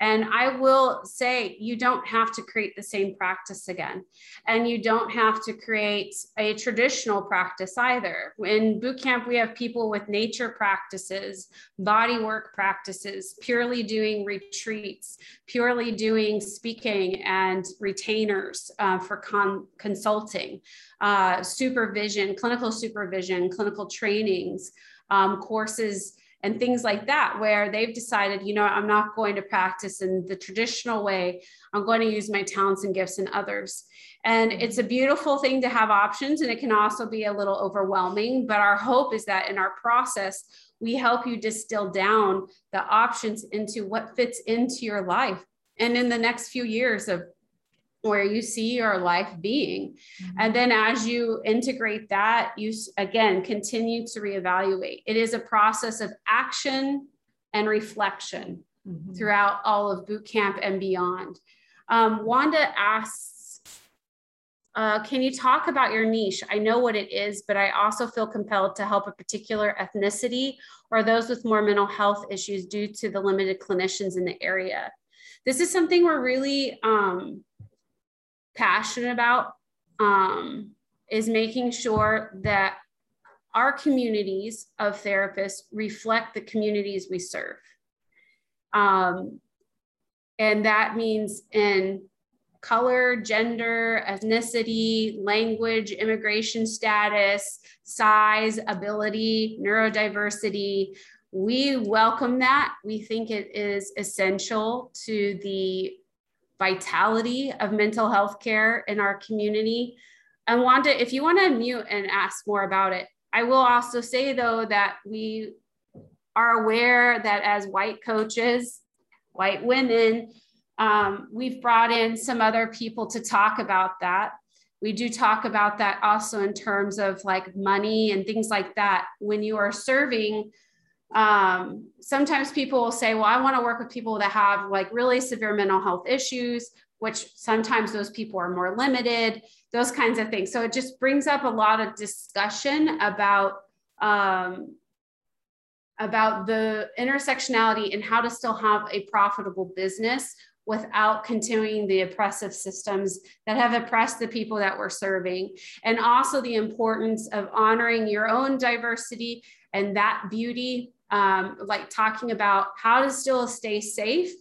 And I will say, you don't have to create the same practice again. And you don't have to create a traditional practice either. In boot camp, we have people with nature practices, body work practices, purely doing retreats, purely doing speaking and retainers uh, for con- consulting, uh, supervision, clinical supervision, clinical trainings, um, courses and things like that, where they've decided, you know, I'm not going to practice in the traditional way. I'm going to use my talents and gifts in others. And it's a beautiful thing to have options, and it can also be a little overwhelming. But our hope is that in our process, we help you distill down the options into what fits into your life. And in the next few years of where you see your life being. And then as you integrate that, you again continue to reevaluate. It is a process of action and reflection throughout all of boot camp and beyond. Um, Wanda asks, uh, can you talk about your niche? I know what it is, but I also feel compelled to help a particular ethnicity or those with more mental health issues due to the limited clinicians in the area. This is something we're really um, passionate about, um, is making sure that our communities of therapists reflect the communities we serve. Um, and that means in color, gender, ethnicity, language, immigration status, size, ability, neurodiversity. We welcome that. We think it is essential to the vitality of mental health care in our community. And Wanda, if you want to mute and ask more about it, I will also say though that we are aware that as white coaches, white women, um, we've brought in some other people to talk about that. We do talk about that also in terms of like money and things like that. When you are serving, um, sometimes people will say, Well, I want to work with people that have like really severe mental health issues, which sometimes those people are more limited, those kinds of things. So it just brings up a lot of discussion about um, about the intersectionality and how to still have a profitable business without continuing the oppressive systems that have oppressed the people that we're serving. And also the importance of honoring your own diversity and that beauty, um, like talking about how to still stay safe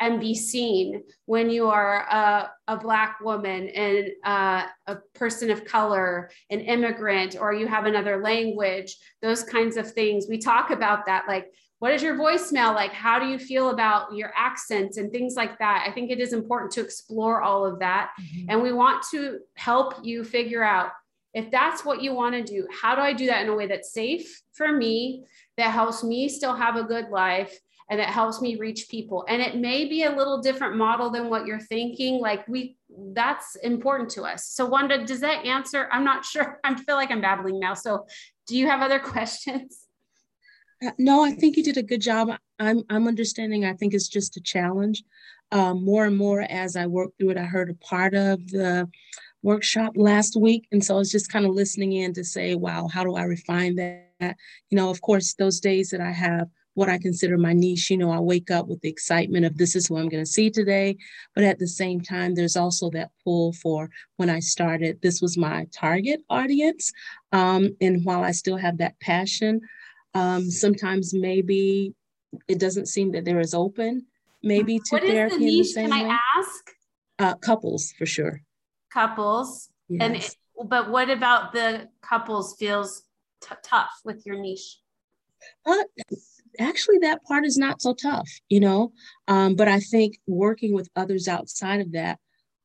and be seen when you are a, a black woman and uh, a person of color, an immigrant, or you have another language, those kinds of things. We talk about that, like what is your voicemail like? How do you feel about your accent and things like that? I think it is important to explore all of that. Mm-hmm. And we want to help you figure out if that's what you want to do, how do I do that in a way that's safe for me, that helps me still have a good life, and it helps me reach people. And it may be a little different model than what you're thinking like we that's important to us. So wanda does that answer? I'm not sure. I feel like i'm babbling now. So do you have other questions? Uh, no i think you did a good job. I'm i'm understanding. I think it's just a challenge. Um, more and more as i work through it i heard a part of the workshop last week. And so i was just kind of listening in to say wow how do i refine that you know of course those days that i have what I consider my niche. You know, I wake up with the excitement of this is who I'm going to see today. But at the same time, there's also that pull for when I started, this was my target audience. Um, and while I still have that passion, um, sometimes maybe it doesn't seem that they're as open, maybe to what therapy. What is the niche? The Can I ask? Uh, couples, for sure. Couples. Yes. And but what about the couples feels t- tough with your niche? Uh, actually that part is not so tough, you know. Um, but I think working with others outside of that,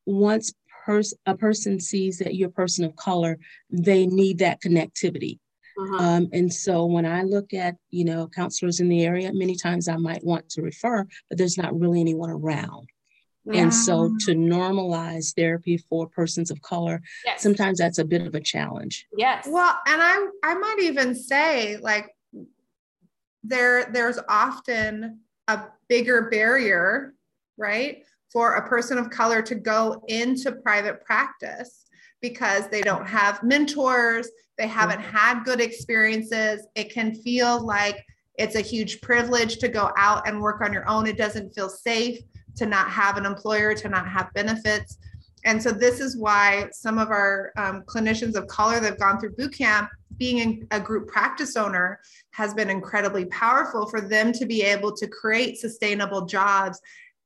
once pers- a person sees that you're a person of color, they need that connectivity. Uh-huh. Um, and so when I look at, you know, counselors in the area, many times I might want to refer, but there's not really anyone around. Yeah. And so to normalize therapy for persons of color, yes. sometimes that's a bit of a challenge. Yes. Well, and I I might even say like there there's often a bigger barrier, right, for a person of color to go into private practice because they don't have mentors, they haven't had good experiences. It can feel like it's a huge privilege to go out and work on your own. It doesn't feel safe to not have an employer, to not have benefits. And so this is why some of our um, clinicians of color that have gone through boot camp being a group practice owner has been incredibly powerful for them to be able to create sustainable jobs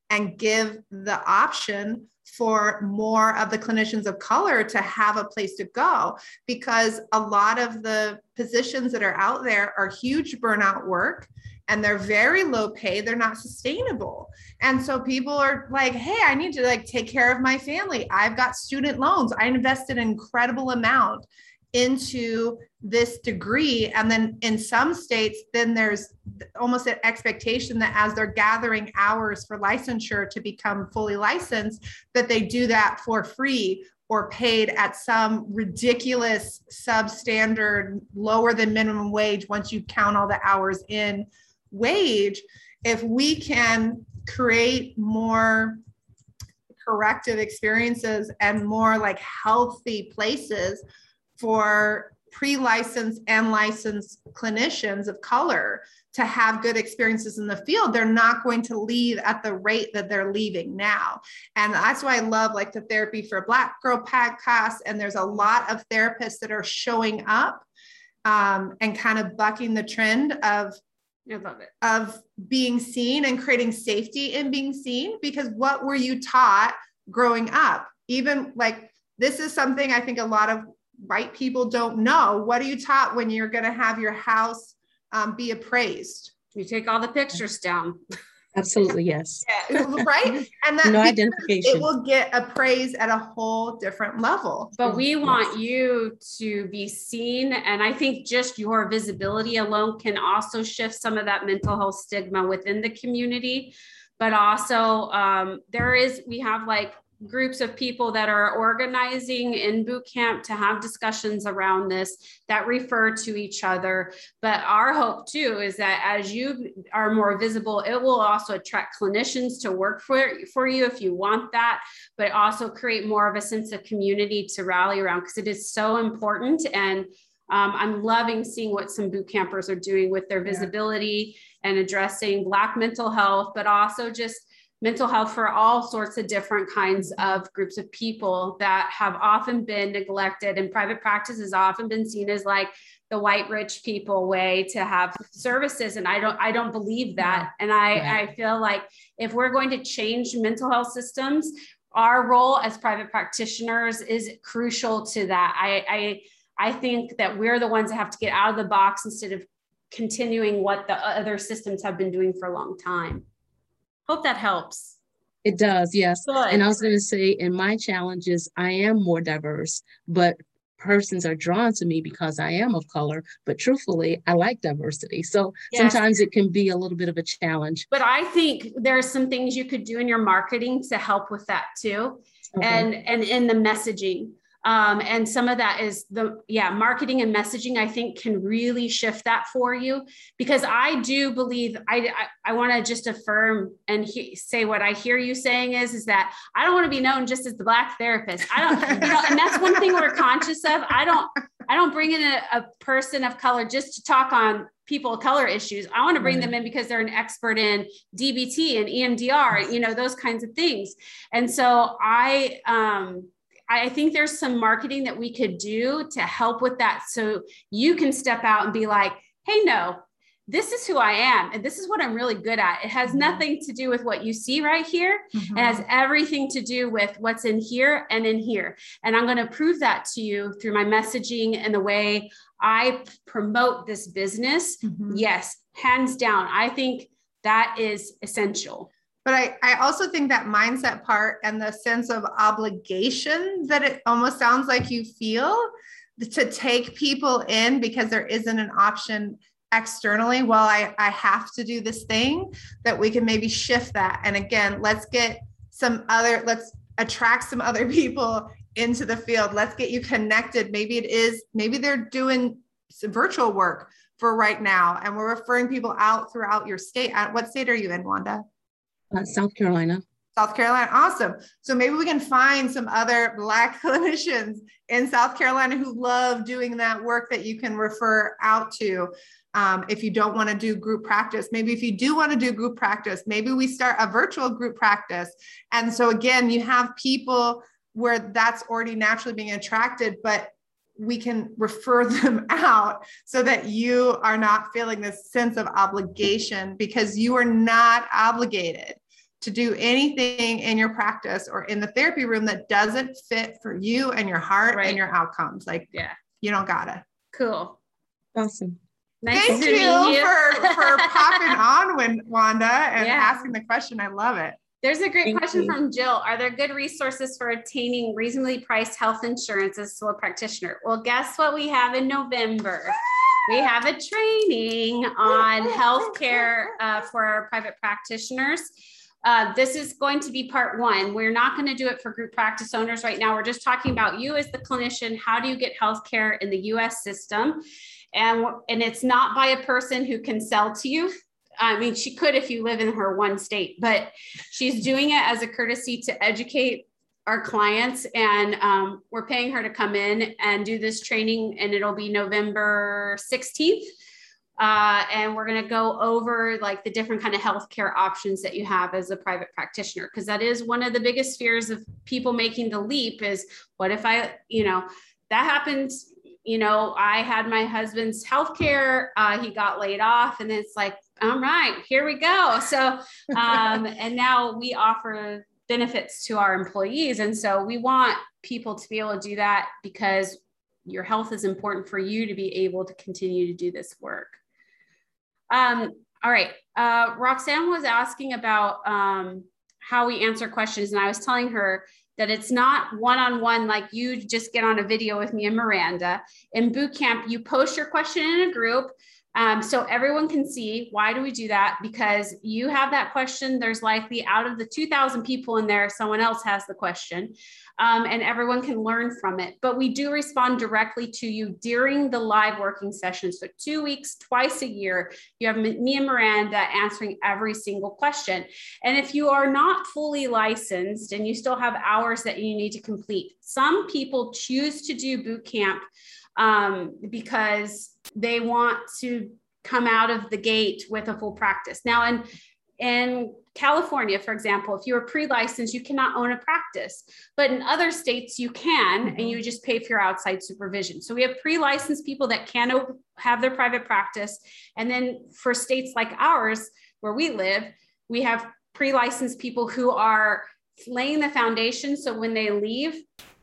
and give the option for more of the clinicians of color to have a place to go because a lot of the positions that are out there are huge burnout work and they're very low pay they're not sustainable. And so people are like hey i need to like take care of my family. I've got student loans. I invested an incredible amount into this degree. And then in some states then there's almost an expectation that as they're gathering hours for licensure to become fully licensed that they do that for free or paid at some ridiculous substandard lower than minimum wage once you count all the hours in wage. If we can create more corrective experiences and more like healthy places for pre-licensed and licensed clinicians of color to have good experiences in the field they're not going to leave at the rate that they're leaving now and that's why i love like the therapy for black girl podcast and there's a lot of therapists that are showing up um, and kind of bucking the trend of I love it. of being seen and creating safety in being seen because what were you taught growing up even like this is something i think a lot of white people don't know what are you taught when you're going to have your house um, be appraised You take all the pictures down. Absolutely, yes. right and that No identification. it will get appraised at a whole different level But we Yes. want you to be seen. And I think just your visibility alone can also shift some of that mental health stigma within the community. But also, um, there is, we have like groups of people that are organizing in boot camp to have discussions around this that refer to each other. But our hope too is that as you are more visible, it will also attract clinicians to work for, for you if you want that but also create more of a sense of community to rally around because it is so important. And um, I'm loving seeing what some boot campers are doing with their Yeah. visibility and addressing Black mental health, but also just mental health for all sorts of different kinds of groups of people that have often been neglected. And private practice has often been seen as like the white rich people way to have services and i don't i don't believe that and i Right. i feel like if we're going to change mental health systems our role as private practitioners is crucial to that. I, I, I think that we're the ones that have to get out of the box instead of continuing what the other systems have been doing for a long time. Hope that helps. It does, yes. Good. And I was going to say, in my challenges, I am more diverse, but persons are drawn to me because I am of color. But truthfully, I like diversity. So Yes. sometimes it can be a little bit of a challenge. but I think there are some things you could do in your marketing to help with that too. Okay. and and in the messaging um, and some of that is the yeah marketing and messaging i think can really shift that for you. Because i do believe i i, I want to just affirm and he, say what i hear you saying is is that i don't want to be known just as the black therapist. I don't you know and that's one thing we're conscious of. I don't i don't bring in a, a person of color just to talk on people of color issues. I want to bring them in because they're an expert in dbt and emdr you know those kinds of things. And so I um I think there's some marketing that we could do to help with that so you can step out and be like, "Hey, no. This is who I am and this is what I'm really good at. It has Mhm. nothing to do with what you see right here. Mhm. It has everything to do with what's in here and in here. And I'm going to prove that to you through my messaging and the way I promote this business. Mhm. Yes, hands down. I think that is essential. But I, I also think that mindset part and the sense of obligation that it almost sounds like you feel to take people in because there isn't an option externally. Well, I, I have to do this thing that we can maybe shift that. And again, let's get some other, let's attract some other people into the field. Let's get you connected. Maybe it is, maybe they're doing virtual work for right now. And we're referring people out throughout your state. What state are you in, Wanda? Uh, South Carolina. South Carolina. Awesome. So maybe we can find some other Black clinicians in South Carolina who love doing that work that you can refer out to. Um, if you don't want to do group practice, maybe if you do want to do group practice, maybe we start a virtual group practice. And so again, you have people where that's already naturally being attracted, but we can refer them out so that you are not feeling this sense of obligation because you are not obligated to do anything in your practice or in the therapy room that doesn't fit for you and your heart Right. and your outcomes. Like, Yeah. you don't gotta. Cool. Awesome. Nice Thank to you, meet you. for for popping on, when Wanda, and Yeah. asking the question. I love it. There's a great Thank question you. from Jill. Are there good resources for obtaining reasonably priced health insurance as a solo practitioner? Well, guess what we have in November? We have a training on healthcare uh, for our private practitioners. Uh, this is going to be part one. We're not going to do it for group practice owners right now. We're just talking about you as the clinician. How do you get healthcare in the US system? And, and it's not by a person who can sell to you. I mean, she could if you live in her one state, but she's doing it as a courtesy to educate our clients. And um, we're paying her to come in and do this training, and it'll be November 16th. Uh, and we're going to go over like the different kind of healthcare options that you have as a private practitioner because that is one of the biggest fears of people making the leap is what if i you know that happens you know, I had my husband's healthcare. Uh, he got laid off, and it's like, all right, here we go. So, um, and now we offer benefits to our employees. And so we want people to be able to do that because your health is important for you to be able to continue to do this work. Um, all right. Uh, Roxanne was asking about um, how we answer questions. And I was telling her that it's not one on one like you just get on a video with me and Miranda. In boot camp, you post your question in a group. Um, so everyone can see why do we do that? Because you have that question. There's likely out of the 2,000 people in there, someone else has the question um, and everyone can learn from it. But we do respond directly to you during the live working session. So, two weeks, twice a year, you have me and Miranda answering every single question. And if you are not fully licensed and you still have hours that you need to complete, some people choose to do boot camp um, because they want to come out of the gate with a full practice. Now, in in California, for example, if you're pre-licensed, you cannot own a practice. But in other states, you can, and you just pay for your outside supervision. So we have pre-licensed people that can have their private practice. And then for states like ours, where we live, we have pre-licensed people who are laying the foundation. So when they leave,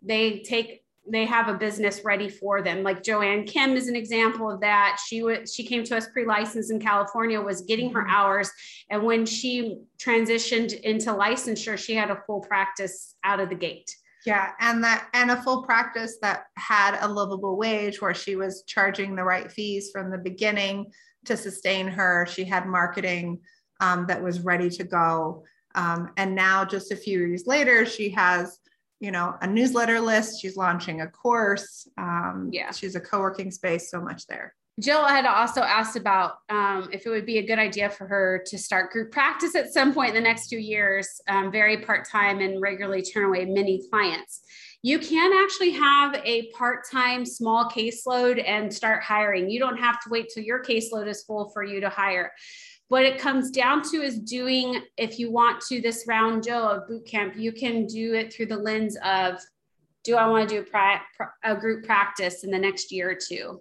they take they have a business ready for them. Like Joanne Kim is an example of that. She was she came to us pre-licensed in California, was getting her mm-hmm. hours, and when she transitioned into licensure, she had a full practice out of the gate. Yeah, and that and a full practice that had a livable wage where she was charging the right fees from the beginning to sustain her. She had marketing um, that was ready to go. Um, and now, just a few years later, she has you know a newsletter list. She's launching a course. Um, yeah. she's a co-working space so much there. Jill had also asked about um, if it would be a good idea for her to start group practice at some point in the next few years um, very part-time and regularly turn away many clients. You can actually have a part-time small caseload and start hiring. You don't have to wait till your caseload is full for you to hire what it comes down to is doing if you want to this round joe of boot camp you can do it through the lens of do i want to do a, pri- a group practice in the next year or two